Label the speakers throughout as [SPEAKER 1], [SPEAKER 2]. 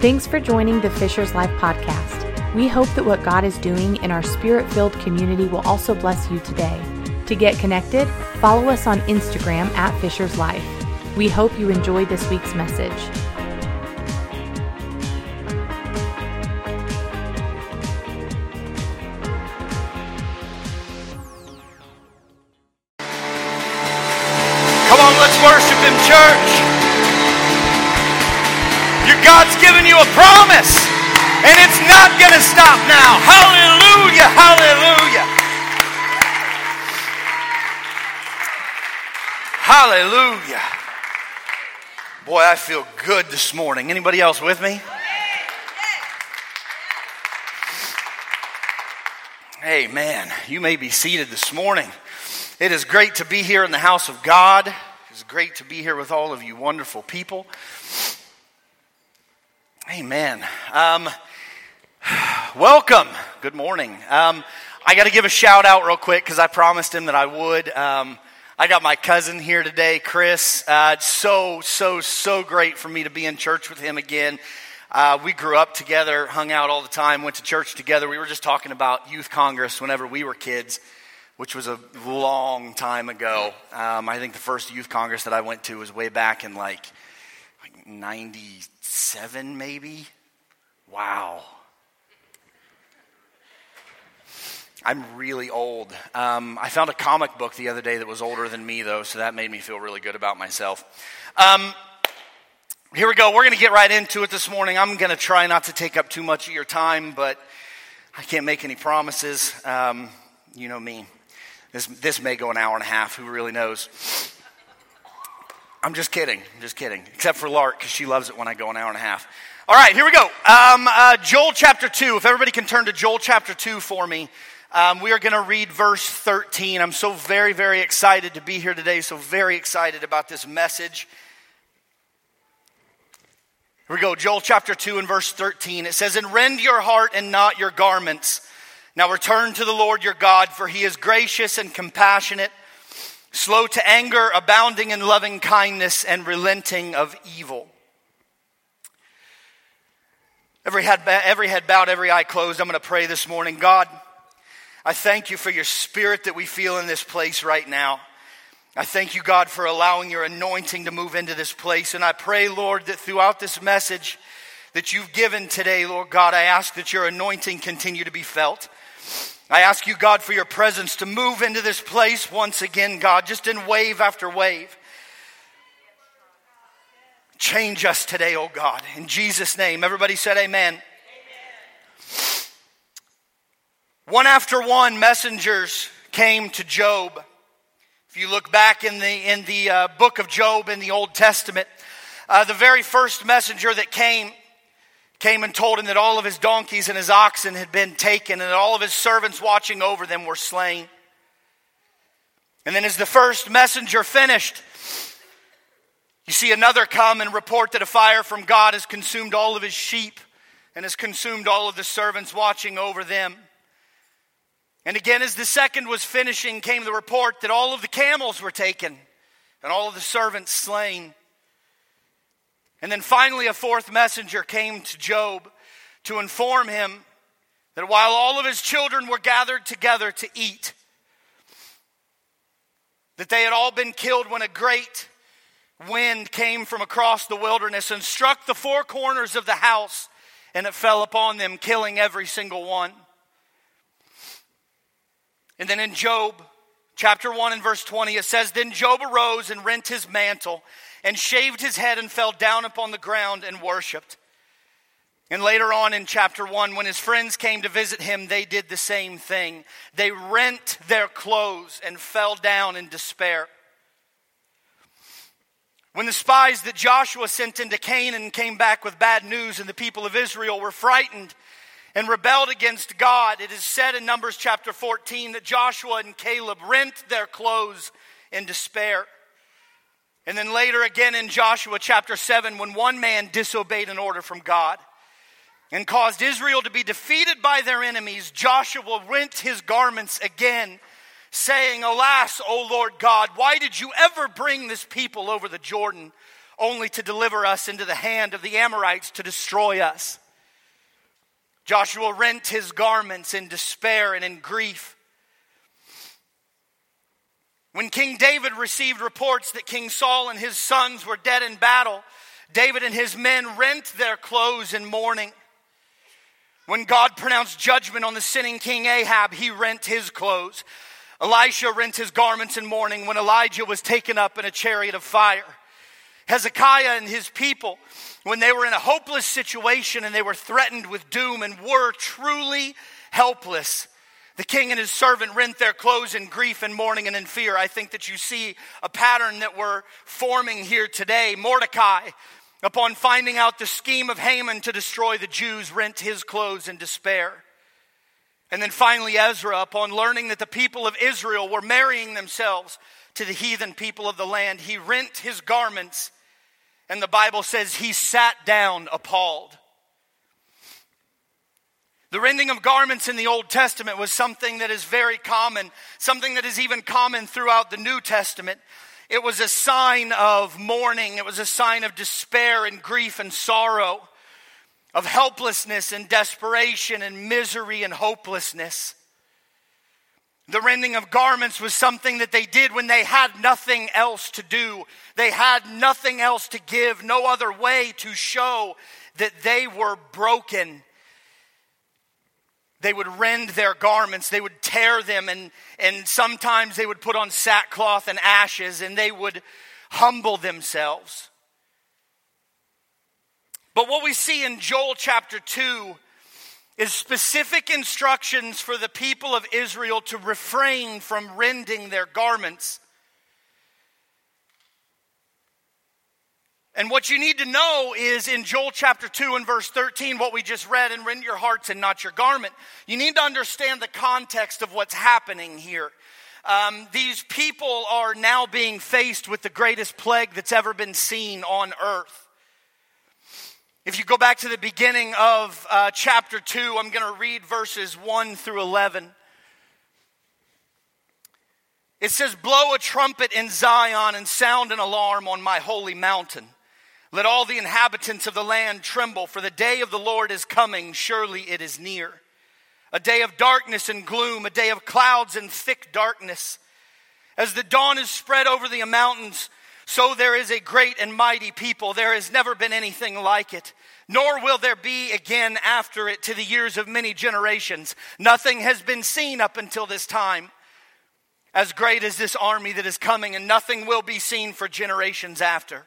[SPEAKER 1] Thanks for joining the Fishers Life podcast. We hope that what God is doing in our spirit filled community will also bless you today. To get connected, follow us on Instagram at Fishers Life. We hope you enjoy this week's message.
[SPEAKER 2] God's given you a promise, and it's not going to stop now. Hallelujah, hallelujah. Hallelujah. Boy, I feel good this morning. Anybody else with me? Hey, man, you may be seated this morning. It is great to be here in the house of God. It's great to be here with all of you wonderful people. Amen. Um, welcome. Good morning. Um, I got to give a shout out real quick because I promised him that I would. Um, I got my cousin here today, Chris. Uh, it's so, so, so great for me to be in church with him again. Uh, we grew up together, hung out all the time, went to church together. We were just talking about Youth Congress whenever we were kids which was a long time ago. Um, I think the first youth congress that I went to was way back in like, like 97, maybe. Wow. I'm really old. Um, I found a comic book the other day that was older than me, though, so that made me feel really good about myself. Um, here we go. We're going to get right into it this morning. I'm going to try not to take up too much of your time, but I can't make any promises. Um, you know me. This, this may go an hour and a half. Who really knows? I'm just kidding. I'm just kidding. Except for Lark, because she loves it when I go an hour and a half. All right, here we go. Um, uh, Joel chapter 2. If everybody can turn to Joel chapter 2 for me. Um, we are going to read verse 13. I'm so very, very excited to be here today. So very excited about this message. Here we go. Joel chapter 2 and verse 13. It says, And rend your heart and not your garments. Now return to the Lord your God, for he is gracious and compassionate, slow to anger, abounding in loving kindness, and relenting of evil. Every head, every head bowed, every eye closed. I'm going to pray this morning. God, I thank you for your spirit that we feel in this place right now. I thank you, God, for allowing your anointing to move into this place. And I pray, Lord, that throughout this message that you've given today, Lord God, I ask that your anointing continue to be felt. I ask you, God, for your presence to move into this place once again, God, just in wave after wave. Change us today, oh God. In Jesus' name. Everybody said amen. amen. One after one, messengers came to Job. If you look back in the, in the uh, book of Job in the Old Testament, uh, the very first messenger that came came and told him that all of his donkeys and his oxen had been taken and all of his servants watching over them were slain. And then, as the first messenger finished, you see another come and report that a fire from God has consumed all of his sheep and has consumed all of the servants watching over them. And again, as the second was finishing, came the report that all of the camels were taken and all of the servants slain. And then finally, a fourth messenger came to Job to inform him that while all of his children were gathered together to eat, that they had all been killed when a great wind came from across the wilderness and struck the four corners of the house, and it fell upon them, killing every single one. And then in Job chapter 1 and verse 20, it says, Then Job arose and rent his mantle and shaved his head and fell down upon the ground and worshiped. And later on in chapter 1, when his friends came to visit him, they did the same thing. They rent their clothes and fell down in despair. When the spies that Joshua sent into Canaan came back with bad news, and the people of Israel were frightened and rebelled against God, it is said in Numbers chapter 14 that Joshua and Caleb rent their clothes in despair. And then later again in Joshua chapter 7, when one man disobeyed an order from God and caused Israel to be defeated by their enemies, Joshua rent his garments again, saying, Alas, O Lord God, why did you ever bring this people over the Jordan? only to deliver us into the hand of the Amorites to destroy us. Joshua rent his garments in despair and in grief. When King David received reports that King Saul and his sons were dead in battle, David and his men rent their clothes in mourning. When God pronounced judgment on the sinning King Ahab, he rent his clothes. Elisha rent his garments in mourning when Elijah was taken up in a chariot of fire. Hezekiah and his people, when they were in a hopeless situation and they were threatened with doom and were truly helpless, the king and his servant rent their clothes in grief and mourning and in fear. I think that you see a pattern that we're forming here today. Mordecai, upon finding out the scheme of Haman to destroy the Jews, rent his clothes in despair. And then finally, Ezra, upon learning that the people of Israel were marrying themselves to the heathen people of the land, he rent his garments, and the Bible says he sat down appalled. The rending of garments in the Old Testament was something that is very common, something that is even common throughout the New Testament. It was a sign of mourning, it was a sign of despair and grief and sorrow of helplessness and desperation and misery and hopelessness. The rending of garments was something that they did when they had nothing else to do. They had nothing else to give, no other way to show that they were broken. They would rend their garments, they would tear them, and, and sometimes they would put on sackcloth and ashes, and they would humble themselves. But what we see in Joel chapter 2 is specific instructions for the people of Israel to refrain from rending their garments. And what you need to know is in Joel chapter 2 and verse 13, what we just read, and rend your hearts and not your garment. You need to understand the context of what's happening here. Um, these people are now being faced with the greatest plague that's ever been seen on earth. If you go back to the beginning of uh, chapter 2, I'm going to read verses 1 through 11. It says, Blow a trumpet in Zion and sound an alarm on my holy mountain. Let all the inhabitants of the land tremble, for the day of the Lord is coming. Surely it is near. A day of darkness and gloom, a day of clouds and thick darkness. As the dawn is spread over the mountains, so there is a great and mighty people. There has never been anything like it, nor will there be again after it to the years of many generations. Nothing has been seen up until this time as great as this army that is coming, and nothing will be seen for generations after.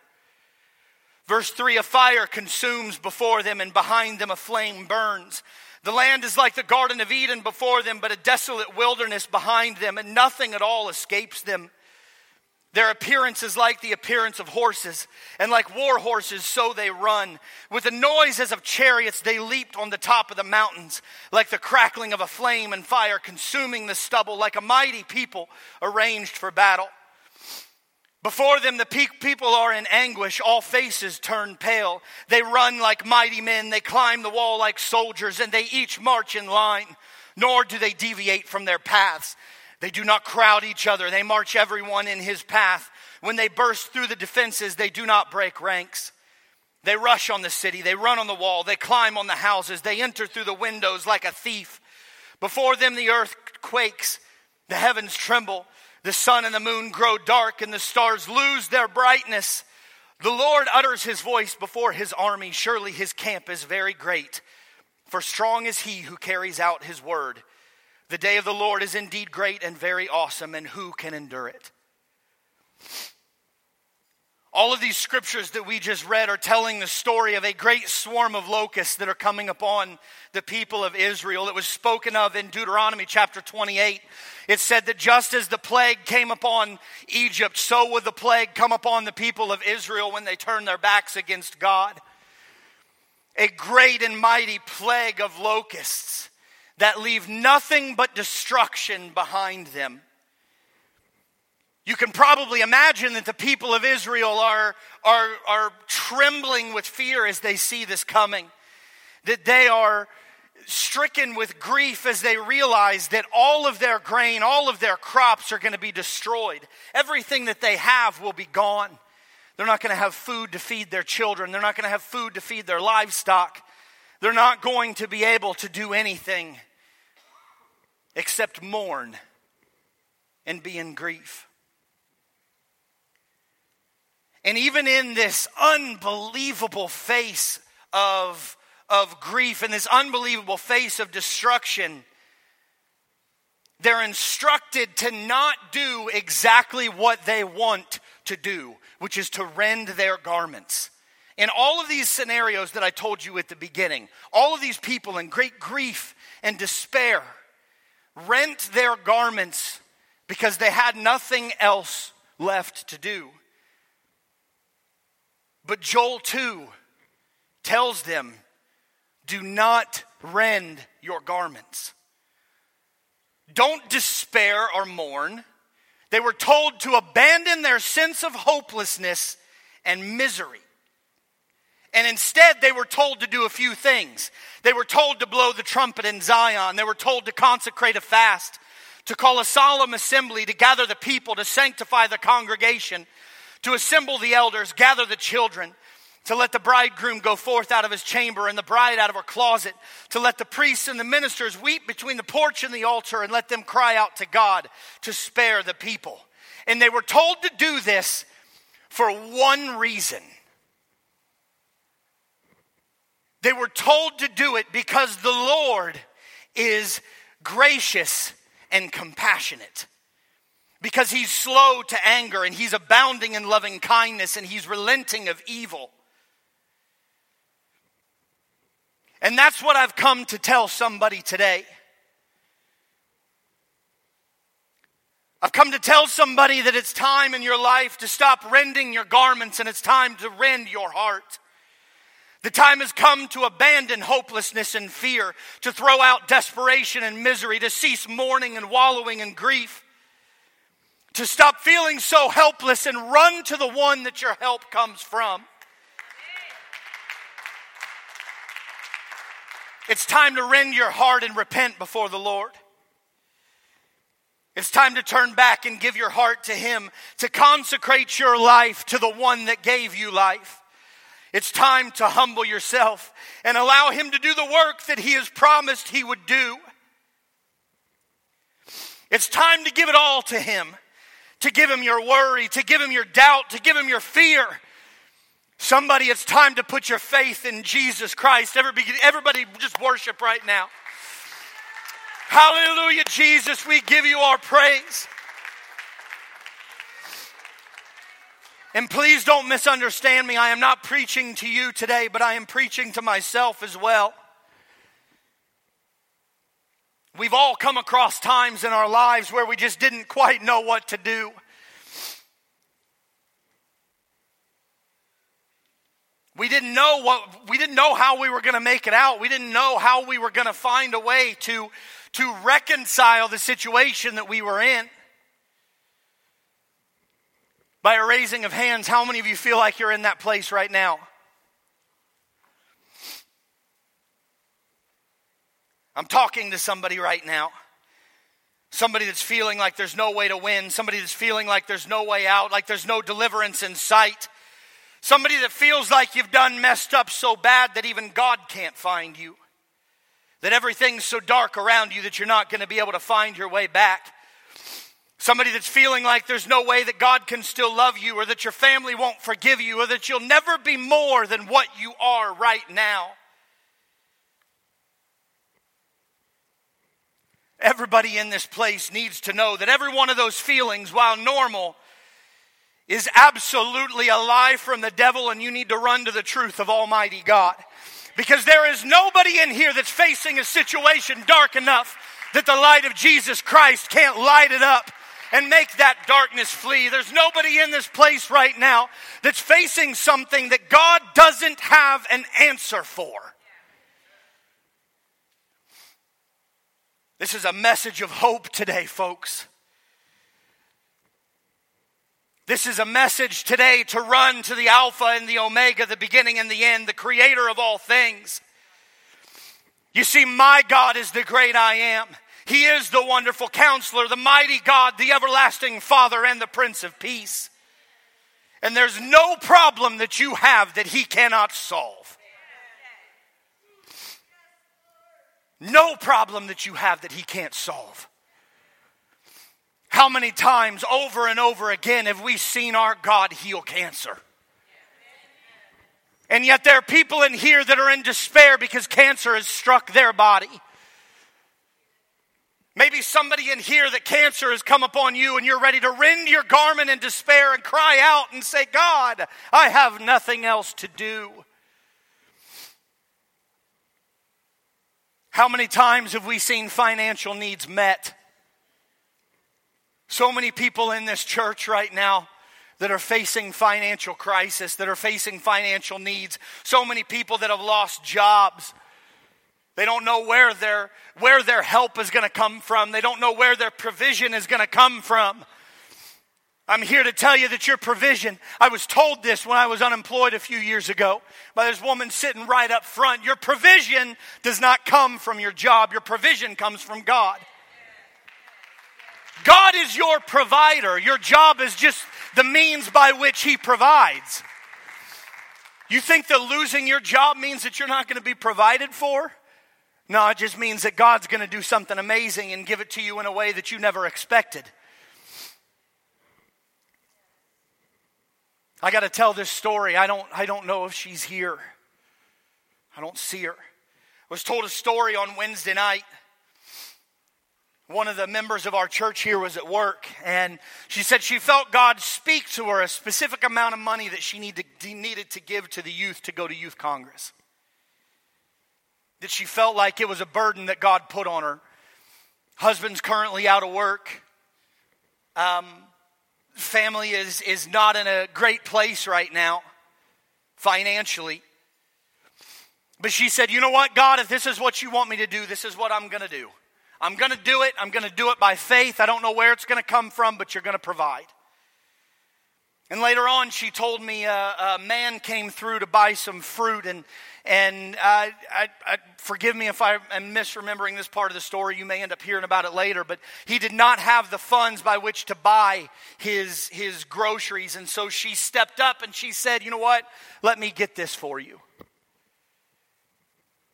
[SPEAKER 2] Verse 3 A fire consumes before them, and behind them a flame burns. The land is like the Garden of Eden before them, but a desolate wilderness behind them, and nothing at all escapes them. Their appearance is like the appearance of horses, and like war horses, so they run. With the noise as of chariots, they leaped on the top of the mountains, like the crackling of a flame and fire consuming the stubble, like a mighty people arranged for battle. Before them, the people are in anguish. All faces turn pale. They run like mighty men. They climb the wall like soldiers, and they each march in line, nor do they deviate from their paths. They do not crowd each other, they march everyone in his path. When they burst through the defenses, they do not break ranks. They rush on the city, they run on the wall, they climb on the houses, they enter through the windows like a thief. Before them, the earth quakes, the heavens tremble, the sun and the moon grow dark, and the stars lose their brightness. The Lord utters his voice before his army. Surely his camp is very great, for strong is he who carries out his word. The day of the Lord is indeed great and very awesome, and who can endure it? All of these scriptures that we just read are telling the story of a great swarm of locusts that are coming upon the people of Israel. It was spoken of in Deuteronomy chapter 28. It said that just as the plague came upon Egypt, so would the plague come upon the people of Israel when they turn their backs against God. A great and mighty plague of locusts that leave nothing but destruction behind them. You can probably imagine that the people of Israel are, are, are trembling with fear as they see this coming, that they are stricken with grief as they realize that all of their grain, all of their crops are going to be destroyed. Everything that they have will be gone. They're not going to have food to feed their children. They're not going to have food to feed their livestock. They're not going to be able to do anything except mourn and be in grief. And even in this unbelievable face of, of grief and this unbelievable face of destruction, they're instructed to not do exactly what they want to do, which is to rend their garments. In all of these scenarios that I told you at the beginning, all of these people in great grief and despair rent their garments because they had nothing else left to do. But Joel 2 tells them do not rend your garments. Don't despair or mourn. They were told to abandon their sense of hopelessness and misery. And instead, they were told to do a few things. They were told to blow the trumpet in Zion. They were told to consecrate a fast, to call a solemn assembly, to gather the people, to sanctify the congregation, to assemble the elders, gather the children, to let the bridegroom go forth out of his chamber and the bride out of her closet, to let the priests and the ministers weep between the porch and the altar and let them cry out to God to spare the people. And they were told to do this for one reason. They were told to do it because the Lord is gracious and compassionate because he's slow to anger and he's abounding in loving kindness and he's relenting of evil. And that's what I've come to tell somebody today. I've come to tell somebody that it's time in your life to stop rending your garments and it's time to rend your heart. The time has come to abandon hopelessness and fear, to throw out desperation and misery, to cease mourning and wallowing in grief, to stop feeling so helpless and run to the one that your help comes from. It's time to rend your heart and repent before the Lord. It's time to turn back and give your heart to Him, to consecrate your life to the one that gave you life. It's time to humble yourself and allow Him to do the work that He has promised He would do. It's time to give it all to Him, to give Him your worry, to give Him your doubt, to give Him your fear, Somebody, it's time to put your faith in Jesus Christ. Everybody, everybody just worship right now. Hallelujah, Jesus, we give you our praise. And please don't misunderstand me. I am not preaching to you today, but I am preaching to myself as well. We've all come across times in our lives where we just didn't quite know what to do. We didn't know what we didn't know how we were going to make it out. We didn't know how we were going to find a way to to reconcile the situation that we were in. By a raising of hands, how many of you feel like you're in that place right now? I'm talking to somebody right now. Somebody that's feeling like there's no way to win, somebody that's feeling like there's no way out, like there's no deliverance in sight. Somebody that feels like you've done messed up so bad that even God can't find you. That everything's so dark around you that you're not going to be able to find your way back. Somebody that's feeling like there's no way that God can still love you or that your family won't forgive you or that you'll never be more than what you are right now. Everybody in this place needs to know that every one of those feelings, while normal, is absolutely a lie from the devil, and you need to run to the truth of Almighty God. Because there is nobody in here that's facing a situation dark enough that the light of Jesus Christ can't light it up and make that darkness flee. There's nobody in this place right now that's facing something that God doesn't have an answer for. This is a message of hope today, folks. This is a message today to run to the Alpha and the Omega, the beginning and the end, the creator of all things. You see, my God is the great I am. He is the wonderful counselor, the mighty God, the everlasting Father, and the Prince of Peace. And there's no problem that you have that He cannot solve. No problem that you have that He can't solve. How many times over and over again have we seen our God heal cancer? And yet there are people in here that are in despair because cancer has struck their body. Maybe somebody in here that cancer has come upon you and you're ready to rend your garment in despair and cry out and say, God, I have nothing else to do. How many times have we seen financial needs met? So many people in this church right now that are facing financial crisis, that are facing financial needs. So many people that have lost jobs. They don't know where their, where their help is going to come from. They don't know where their provision is going to come from. I'm here to tell you that your provision, I was told this when I was unemployed a few years ago by this woman sitting right up front. Your provision does not come from your job, your provision comes from God. God is your provider. Your job is just the means by which He provides. You think that losing your job means that you're not going to be provided for? No, it just means that God's going to do something amazing and give it to you in a way that you never expected. I got to tell this story. I don't, I don't know if she's here. I don't see her. I was told a story on Wednesday night one of the members of our church here was at work, and she said she felt God speak to her a specific amount of money that she needed to, needed to give to the youth to go to Youth Congress. That she felt like it was a burden that God put on her. Husband's currently out of work. Um, family is, is not in a great place right now, financially. But she said, You know what, God, if this is what you want me to do, this is what I'm going to do. I'm going to do it. I'm going to do it by faith. I don't know where it's going to come from, but you're going to provide. And later on, she told me a, a man came through to buy some fruit, and and I, I, I, forgive me if I am misremembering this part of the story. You may end up hearing about it later, but he did not have the funds by which to buy his his groceries, and so she stepped up and she said, "You know what? Let me get this for you."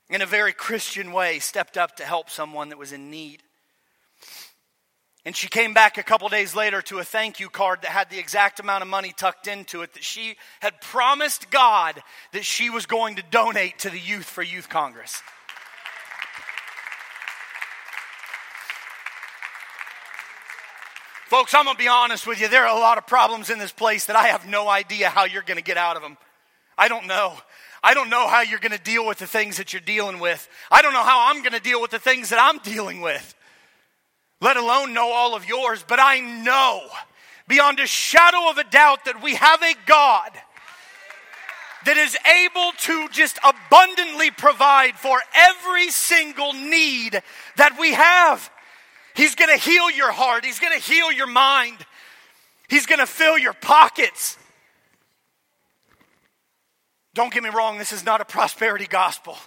[SPEAKER 2] in a very Christian way, stepped up to help someone that was in need. And she came back a couple days later to a thank you card that had the exact amount of money tucked into it that she had promised God that she was going to donate to the youth for Youth Congress. Folks, I'm going to be honest with you. There are a lot of problems in this place that I have no idea how you're going to get out of them. I don't know. I don't know how you're going to deal with the things that you're dealing with. I don't know how I'm going to deal with the things that I'm dealing with, let alone know all of yours. But I know beyond a shadow of a doubt that we have a God that is able to just abundantly provide for every single need that we have. He's going to heal your heart, He's going to heal your mind, He's going to fill your pockets. Don't get me wrong, this is not a prosperity gospel.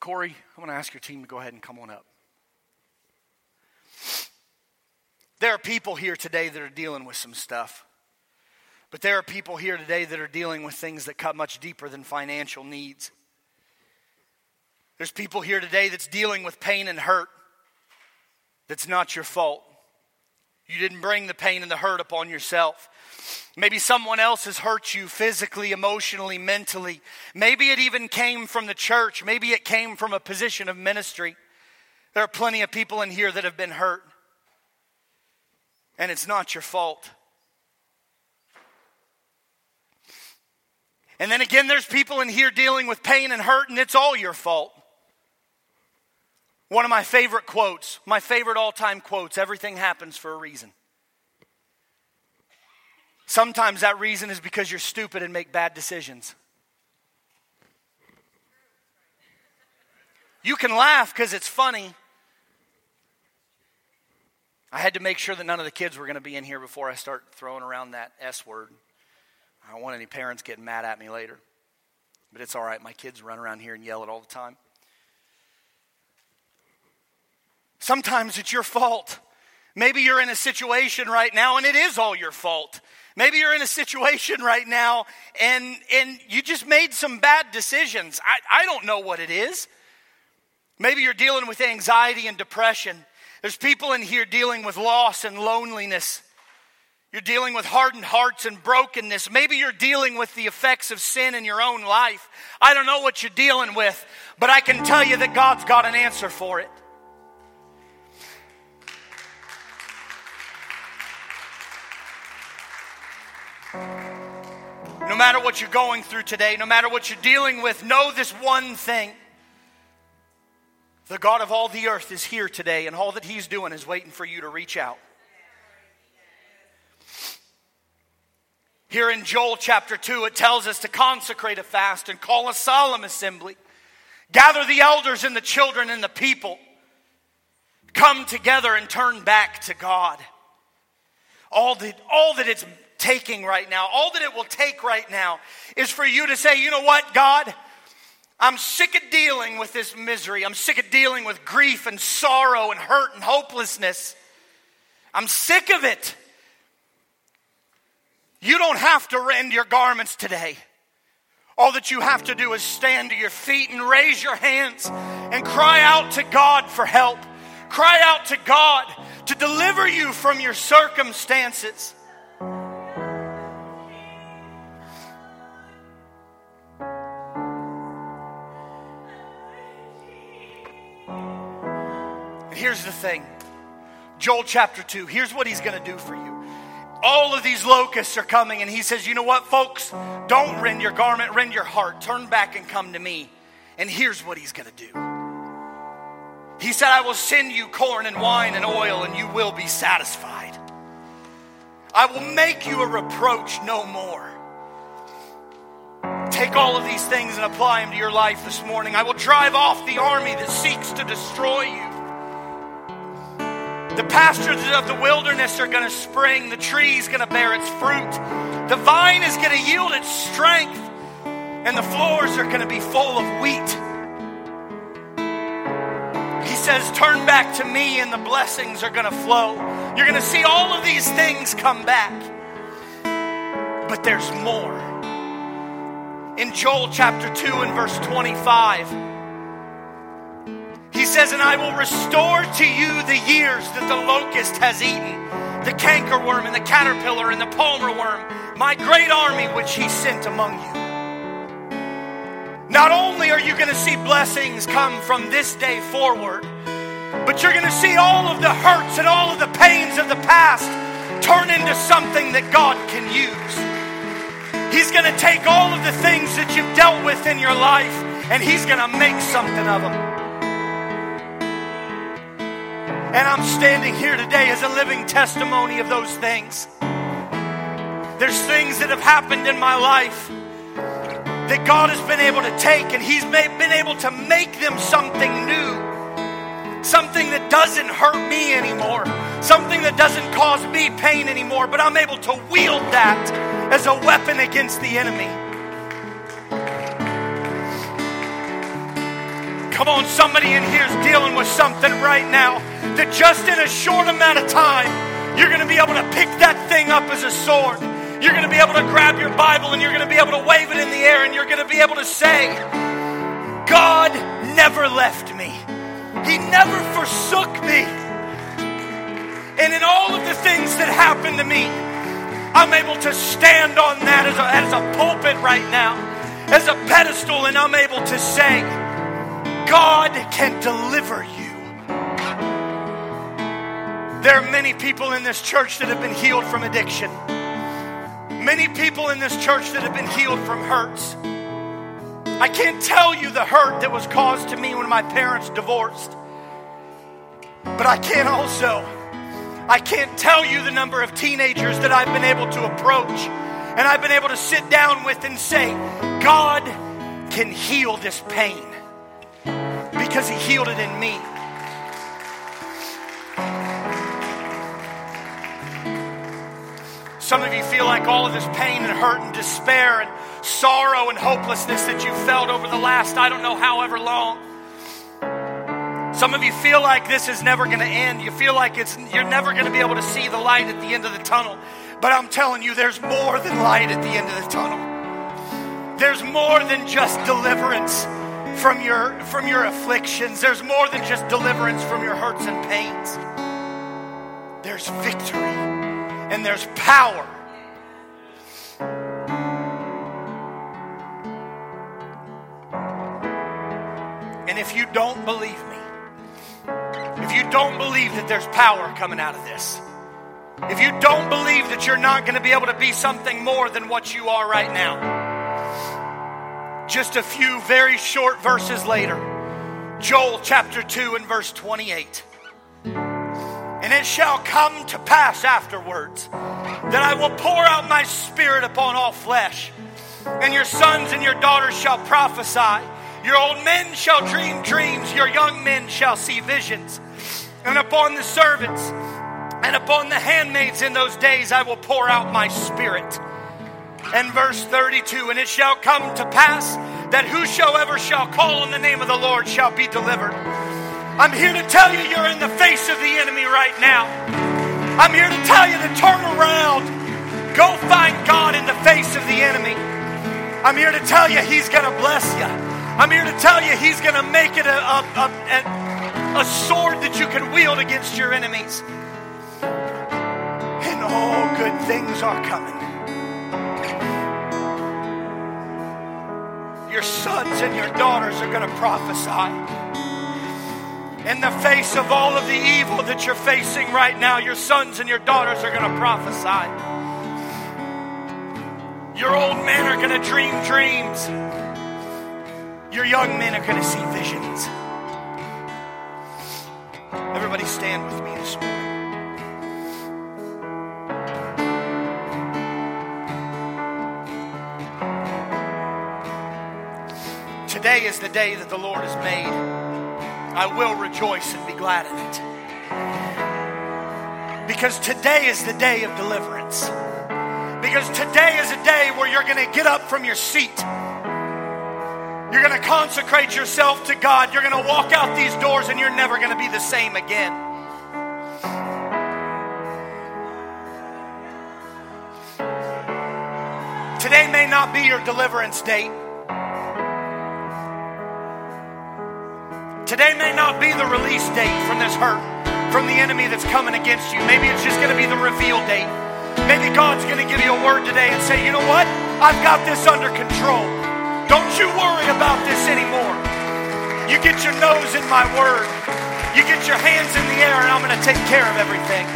[SPEAKER 2] Corey, I'm going to ask your team to go ahead and come on up. There are people here today that are dealing with some stuff. But there are people here today that are dealing with things that cut much deeper than financial needs. There's people here today that's dealing with pain and hurt that's not your fault. You didn't bring the pain and the hurt upon yourself. Maybe someone else has hurt you physically, emotionally, mentally. Maybe it even came from the church. Maybe it came from a position of ministry. There are plenty of people in here that have been hurt. And it's not your fault. And then again, there's people in here dealing with pain and hurt, and it's all your fault. One of my favorite quotes, my favorite all time quotes everything happens for a reason. Sometimes that reason is because you're stupid and make bad decisions. You can laugh because it's funny. I had to make sure that none of the kids were going to be in here before I start throwing around that S word. I don't want any parents getting mad at me later. But it's all right. My kids run around here and yell it all the time. Sometimes it's your fault. Maybe you're in a situation right now and it is all your fault. Maybe you're in a situation right now and, and you just made some bad decisions. I, I don't know what it is. Maybe you're dealing with anxiety and depression. There's people in here dealing with loss and loneliness. You're dealing with hardened hearts and brokenness. Maybe you're dealing with the effects of sin in your own life. I don't know what you're dealing with, but I can tell you that God's got an answer for it. No matter what you're going through today, no matter what you're dealing with, know this one thing. The God of all the earth is here today, and all that He's doing is waiting for you to reach out. Here in Joel chapter 2, it tells us to consecrate a fast and call a solemn assembly. Gather the elders and the children and the people. Come together and turn back to God. All that, all that it's taking right now, all that it will take right now, is for you to say, you know what, God? I'm sick of dealing with this misery. I'm sick of dealing with grief and sorrow and hurt and hopelessness. I'm sick of it. You don't have to rend your garments today. All that you have to do is stand to your feet and raise your hands and cry out to God for help. Cry out to God to deliver you from your circumstances. Here's the thing Joel chapter 2, here's what he's going to do for you. All of these locusts are coming, and he says, You know what, folks? Don't rend your garment, rend your heart. Turn back and come to me. And here's what he's going to do. He said, I will send you corn and wine and oil, and you will be satisfied. I will make you a reproach no more. Take all of these things and apply them to your life this morning. I will drive off the army that seeks to destroy you. The pastures of the wilderness are going to spring. The tree is going to bear its fruit. The vine is going to yield its strength. And the floors are going to be full of wheat. He says, Turn back to me, and the blessings are going to flow. You're going to see all of these things come back. But there's more. In Joel chapter 2 and verse 25, he says, And I will restore to you the years that the locust has eaten, the cankerworm and the caterpillar and the palmer worm, my great army which he sent among you. Not only are you going to see blessings come from this day forward, but you're going to see all of the hurts and all of the pains of the past turn into something that God can use. He's going to take all of the things that you've dealt with in your life and He's going to make something of them. And I'm standing here today as a living testimony of those things. There's things that have happened in my life that God has been able to take and He's been able to make them something new. Something that doesn't hurt me anymore. Something that doesn't cause me pain anymore. But I'm able to wield that as a weapon against the enemy. Come on, somebody in here is dealing with something right now that just in a short amount of time, you're going to be able to pick that thing up as a sword. You're going to be able to grab your Bible and you're going to be able to wave it in the air and you're going to be able to say, God never left me. He never forsook me. And in all of the things that happened to me, I'm able to stand on that as a, as a pulpit right now, as a pedestal, and I'm able to say, God can deliver you. There are many people in this church that have been healed from addiction. Many people in this church that have been healed from hurts. I can't tell you the hurt that was caused to me when my parents divorced. But I can also, I can't tell you the number of teenagers that I've been able to approach and I've been able to sit down with and say, God can heal this pain because He healed it in me. Some of you feel like all of this pain and hurt and despair and sorrow and hopelessness that you felt over the last, I don't know, however long. Some of you feel like this is never going to end. You feel like it's you're never going to be able to see the light at the end of the tunnel. But I'm telling you there's more than light at the end of the tunnel. There's more than just deliverance from your from your afflictions. There's more than just deliverance from your hurts and pains. There's victory and there's power. And if you don't believe me, if you don't believe that there's power coming out of this, if you don't believe that you're not going to be able to be something more than what you are right now, just a few very short verses later, Joel chapter 2 and verse 28. And it shall come to pass afterwards that I will pour out my spirit upon all flesh, and your sons and your daughters shall prophesy. Your old men shall dream dreams, your young men shall see visions. And upon the servants and upon the handmaids in those days I will pour out my spirit. And verse 32 And it shall come to pass that whosoever shall call on the name of the Lord shall be delivered. I'm here to tell you you're in the face of the enemy right now. I'm here to tell you to turn around. Go find God in the face of the enemy. I'm here to tell you He's going to bless you. I'm here to tell you He's going to make it a, a, a, a, sword that you can wield against your enemies. And all good things are coming. Your sons and your daughters are going to prophesy. In the face of all of the evil that you're facing right now, your sons and your daughters are going to prophesy. Your old men are going to dream dreams. Your young men are going to see visions. Everybody stand with me this morning. Today is the day that the Lord has made. I will rejoice and be glad in it. Because today is the day of deliverance. Because today is a day where you're going to get up from your seat. You're going to consecrate yourself to God. You're going to walk out these doors and you're never going to be the same again. Today may not be your deliverance date. Today may not be the release date from this hurt, from the enemy that's coming against you. Maybe it's just going to be the reveal date. Maybe God's going to give you a word today and say, you know what? I've got this under control. Don't you worry about this anymore. You get your nose in my word. You get your hands in the air, and I'm going to take care of everything.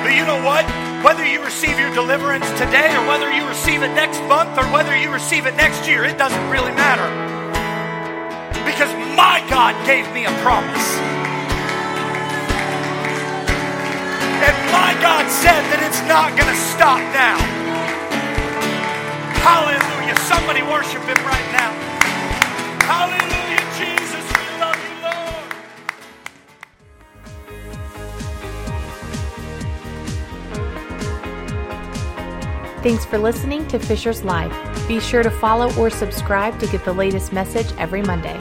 [SPEAKER 2] But you know what? Whether you receive your deliverance today, or whether you receive it next month, or whether you receive it next year, it doesn't really matter because my God gave me a promise. And my God said that it's not going to stop now. Hallelujah. Somebody worship him right now. Hallelujah, Jesus. We love you, Lord.
[SPEAKER 1] Thanks for listening to Fisher's Life. Be sure to follow or subscribe to get the latest message every Monday.